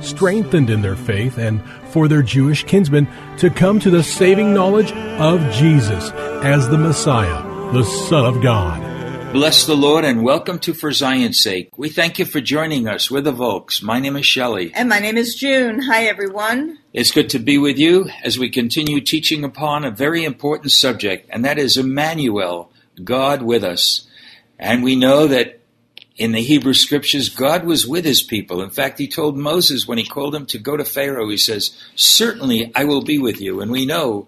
strengthened in their faith and for their Jewish kinsmen to come to the saving knowledge of Jesus as the Messiah, the Son of God. Bless the Lord and welcome to For Zion's Sake. We thank you for joining us. We're the Volks. My name is Shelley. And my name is June. Hi, everyone. It's good to be with you as we continue teaching upon a very important subject, and that is Emmanuel, God with us. And we know that in the Hebrew scriptures, God was with his people. In fact, he told Moses when he called him to go to Pharaoh, he says, Certainly I will be with you. And we know,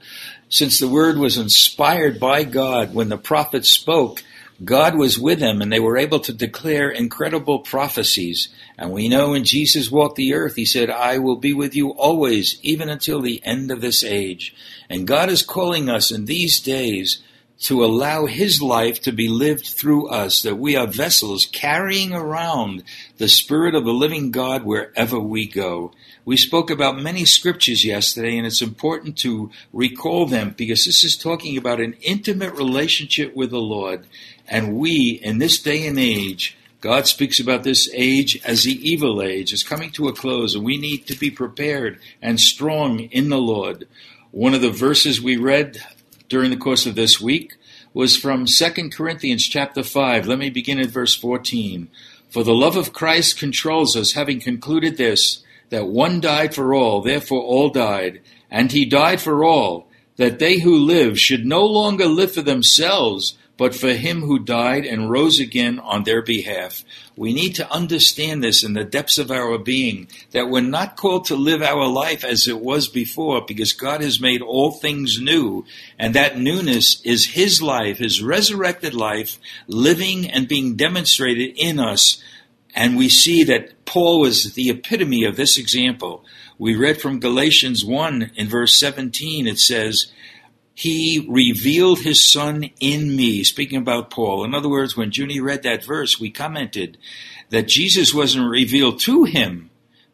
since the word was inspired by God, when the prophet spoke, God was with them and they were able to declare incredible prophecies. And we know when Jesus walked the earth, he said, I will be with you always, even until the end of this age. And God is calling us in these days to allow his life to be lived through us, that we are vessels carrying around the Spirit of the living God wherever we go. We spoke about many scriptures yesterday, and it's important to recall them because this is talking about an intimate relationship with the Lord. And we, in this day and age, God speaks about this age as the evil age is coming to a close, and we need to be prepared and strong in the Lord. One of the verses we read during the course of this week was from 2 Corinthians chapter 5. Let me begin at verse 14. For the love of Christ controls us, having concluded this, that one died for all, therefore all died, and he died for all, that they who live should no longer live for themselves, but for him who died and rose again on their behalf. We need to understand this in the depths of our being, that we're not called to live our life as it was before, because God has made all things new, and that newness is His life, His resurrected life, living and being demonstrated in us. And we see that Paul was the epitome of this example. We read from Galatians 1 in verse 17, it says, he revealed his son in me, speaking about Paul. In other words, when Junie read that verse, we commented that Jesus wasn't revealed to him,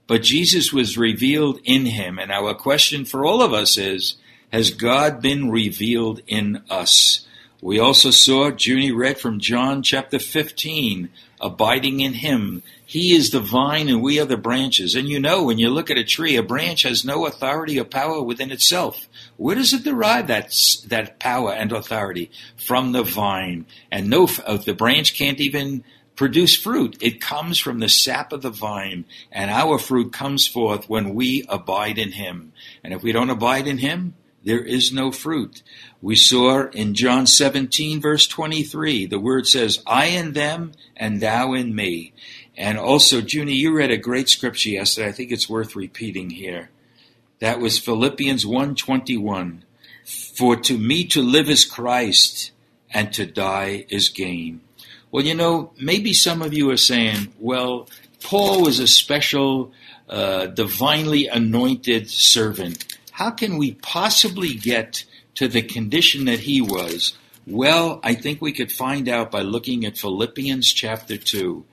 but Jesus was revealed in him. And our question for all of us is, has God been revealed in us? We also saw, Junie read from John chapter 15, abiding in him. He is the vine and we are the branches. And you know, when you look at a tree, a branch has no authority or power within itself. Where does it derive that, that power and authority? From the vine. And no, uh, the branch can't even produce fruit. It comes from the sap of the vine. And our fruit comes forth when we abide in him. And if we don't abide in him, there is no fruit. We saw in John 17, verse 23, the word says, I in them and thou in me. And also, Junie, you read a great scripture yesterday. I think it's worth repeating here. That was Philippians 1:21. For to me to live is Christ and to die is gain. Well, you know, maybe some of you are saying, well, Paul was a special, uh, divinely anointed servant. How can we possibly get to the condition that he was? Well, I think we could find out by looking at Philippians chapter 2.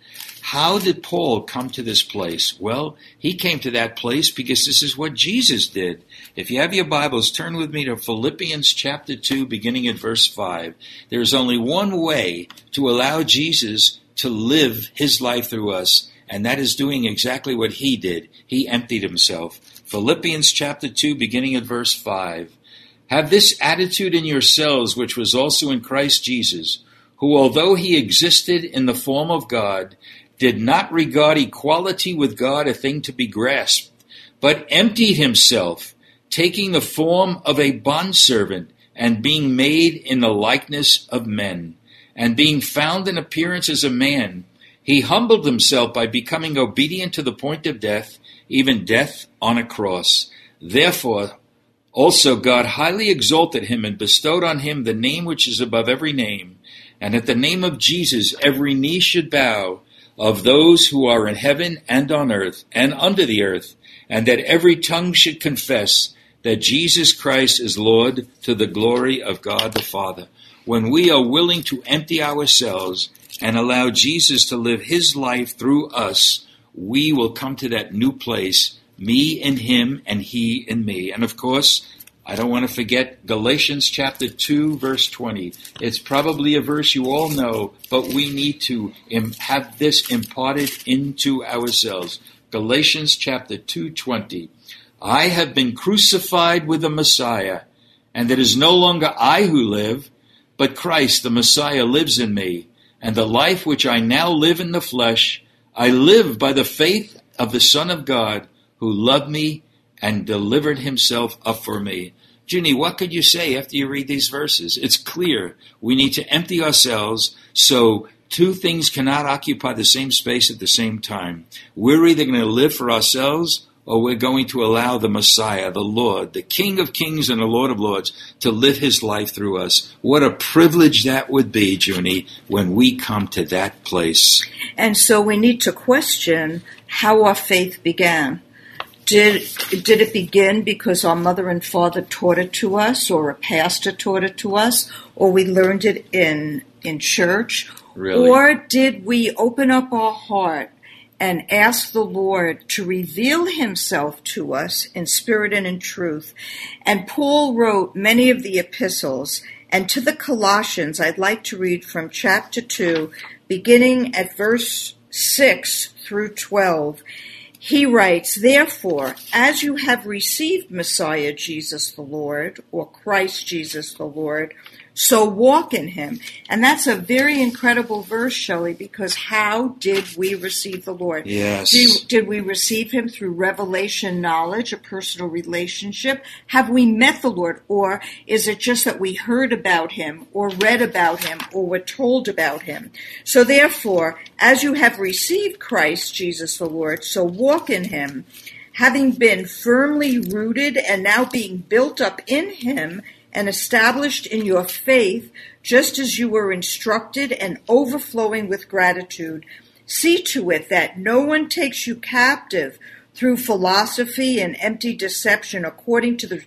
How did Paul come to this place? Well, he came to that place because this is what Jesus did. If you have your Bibles, turn with me to Philippians chapter 2, beginning at verse 5. There is only one way to allow Jesus to live his life through us, and that is doing exactly what he did. He emptied himself. Philippians chapter 2, beginning at verse 5. Have this attitude in yourselves, which was also in Christ Jesus, who, although he existed in the form of God, did not regard equality with God a thing to be grasped, but emptied himself, taking the form of a bondservant and being made in the likeness of men, and being found in appearance as a man, he humbled himself by becoming obedient to the point of death, even death on a cross. Therefore, also God highly exalted him and bestowed on him the name which is above every name, and at the name of Jesus every knee should bow, of those who are in heaven and on earth and under the earth, and that every tongue should confess that Jesus Christ is Lord to the glory of God the Father. When we are willing to empty ourselves and allow Jesus to live his life through us, we will come to that new place, me in him and he in me. And of course, I don't want to forget Galatians chapter 2 verse 20. It's probably a verse you all know, but we need to have this imparted into ourselves. Galatians chapter 2:20. I have been crucified with the Messiah, and it is no longer I who live, but Christ the Messiah lives in me, and the life which I now live in the flesh, I live by the faith of the Son of God, who loved me and delivered himself up for me. Junie, what could you say after you read these verses? It's clear we need to empty ourselves so two things cannot occupy the same space at the same time. We're either going to live for ourselves or we're going to allow the Messiah, the Lord, the King of Kings and the Lord of Lords, to live his life through us. What a privilege that would be, Junie, when we come to that place. And so we need to question how our faith began. Did, did it begin because our mother and father taught it to us, or a pastor taught it to us, or we learned it in, in church? Really? Or did we open up our heart and ask the Lord to reveal himself to us in spirit and in truth. And Paul wrote many of the epistles. And to the Colossians, I'd like to read from chapter 2, beginning at verse 6 through 12. He writes, Therefore, as you have received Messiah Jesus the Lord, or Christ Jesus the Lord, so walk in him. And that's a very incredible verse, Shelley, because how did we receive the Lord? Yes. Did, did, we receive him through revelation knowledge, a personal relationship? Have we met the Lord? Or is it just that we heard about him, or read about him, or were told about him? So therefore, as you have received Christ Jesus the Lord, so walk in him, having been firmly rooted and now being built up in him and established in your faith, just as you were instructed and overflowing with gratitude. See to it that no one takes you captive through philosophy and empty deception according to the,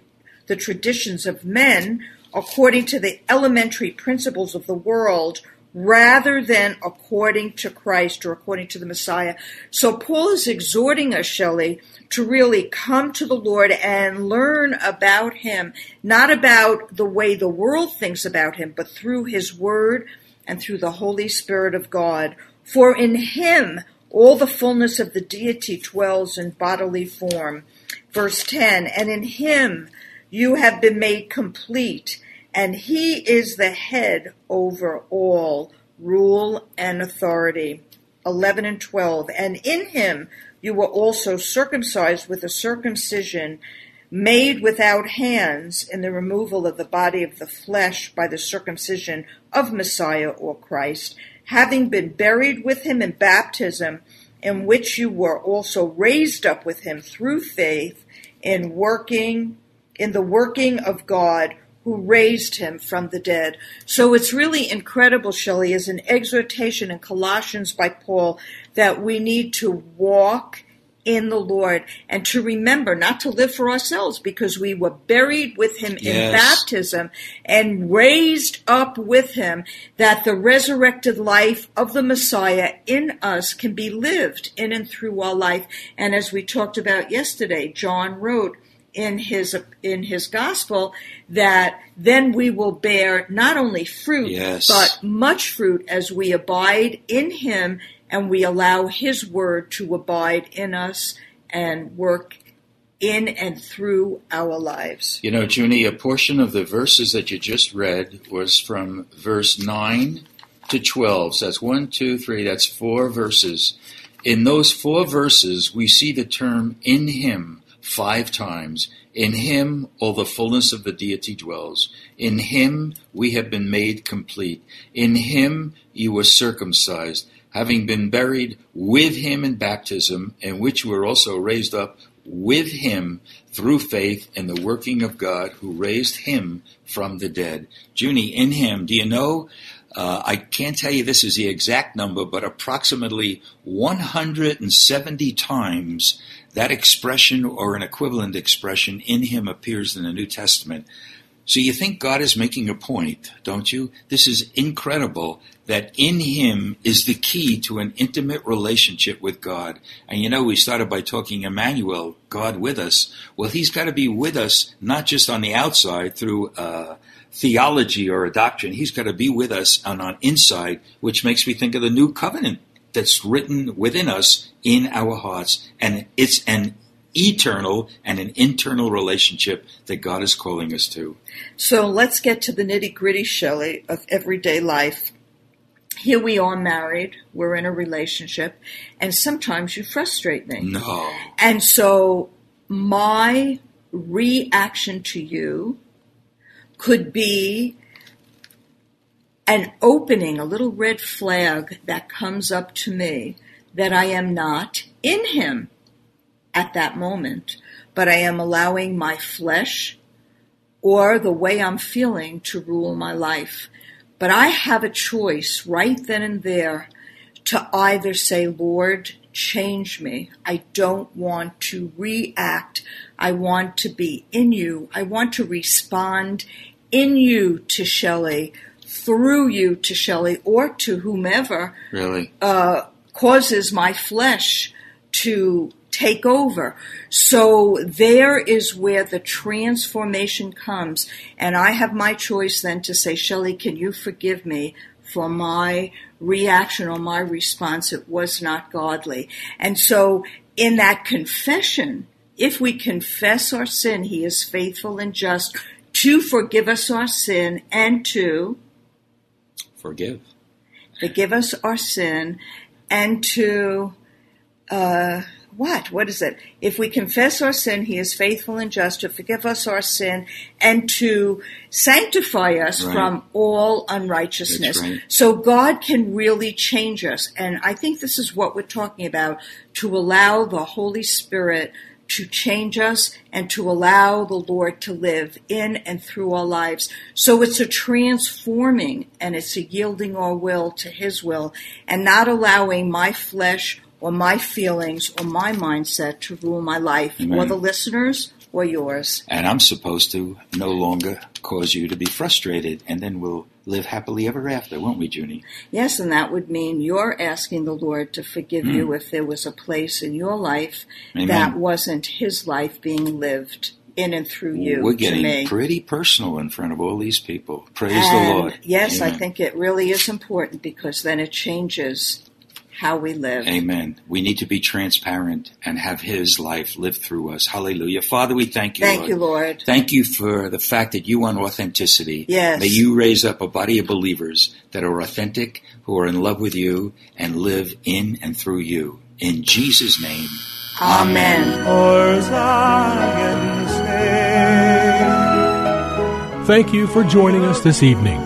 the traditions of men, according to the elementary principles of the world, rather than according to Christ or according to the Messiah. So Paul is exhorting us, Shelley, to really come to the Lord and learn about Him, not about the way the world thinks about Him, but through His Word and through the Holy Spirit of God. For in Him all the fullness of the deity dwells in bodily form. Verse 10 And in Him you have been made complete and he is the head over all rule and authority. 11 and 12. And in him you were also circumcised with a circumcision made without hands in the removal of the body of the flesh by the circumcision of Messiah or Christ, having been buried with him in baptism, in which you were also raised up with him through faith in working in the working of God who raised him from the dead. So it's really incredible, Shelley, is an exhortation in Colossians by Paul that we need to walk in the Lord and to remember not to live for ourselves because we were buried with him Yes. in baptism and raised up with him that the resurrected life of the Messiah in us can be lived in and through our life. And as we talked about yesterday, John wrote, in his in his gospel that then we will bear not only fruit Yes. but much fruit as we abide in him and we allow his word to abide in us and work in and through our lives. You know, Junie, a portion of the verses that you just read was from verse 9 to 12. So that's one, two, three, that's four verses. In those four verses, we see the term in him five times. In him all the fullness of the deity dwells. In him we have been made complete. In him you were circumcised, having been buried with him in baptism, in which we were also raised up with him through faith in the working of God who raised him from the dead. Junie, in him, do you know? Uh, I can't tell you this is the exact number, but approximately 170 times that expression or an equivalent expression in him appears in the New Testament. So you think God is making a point, don't you? This is incredible that in him is the key to an intimate relationship with God. And you know, we started by talking Emmanuel, God with us. Well, he's got to be with us, not just on the outside through uh, theology or a doctrine. He's got to be with us on on inside, which makes me think of the new covenant that's written within us in our hearts. And it's an eternal and an internal relationship that God is calling us to. So let's get to the nitty gritty, Shelley, of everyday life. Here we are married, we're in a relationship, and sometimes you frustrate me. No. And so my reaction to you could be an opening, a little red flag that comes up to me that I am not in Him at that moment, but I am allowing my flesh or the way I'm feeling to rule my life. But I have a choice right then and there to either say, Lord, change me. I don't want to react. I want to be in you. I want to respond in you to Shelley, through you to Shelley, or to whomever Really? uh, causes my flesh to take over. So there is where the transformation comes. And I have my choice then to say, Shelley, can you forgive me for my reaction or my response? It was not godly. And so in that confession, if we confess our sin, he is faithful and just to forgive us our sin and to Forgive. forgive us our sin and to uh, what what is it if we confess our sin he is faithful and just to forgive us our sin and to sanctify us Right. from all unrighteousness right. so god can really change us and i think this is what we're talking about to allow the holy spirit to change us and to allow the Lord to live in and through our lives. So it's a transforming and it's a yielding our will to His will and not allowing my flesh or my feelings or my mindset to rule my life or the listeners or yours. And I'm supposed to no longer cause you to be frustrated, and then we'll live happily ever after, won't we, Junie? Yes, and that would mean you're asking the Lord to forgive you if there was a place in your life Hmm. Amen. that wasn't His life being lived in and through you We're to getting pretty personal in front of all these people. Praise the Lord. Yes, I think it really is important because then it changes how we live. Amen. We need to be transparent and have His life live through us. Hallelujah. Father, we thank you. Thank Lord. you, Lord. Thank you for the fact that you want authenticity. Yes. May you raise up a body of believers that are authentic, who are in love with you, and live in and through you. In Jesus' name. Amen. For Thank you for joining us this evening.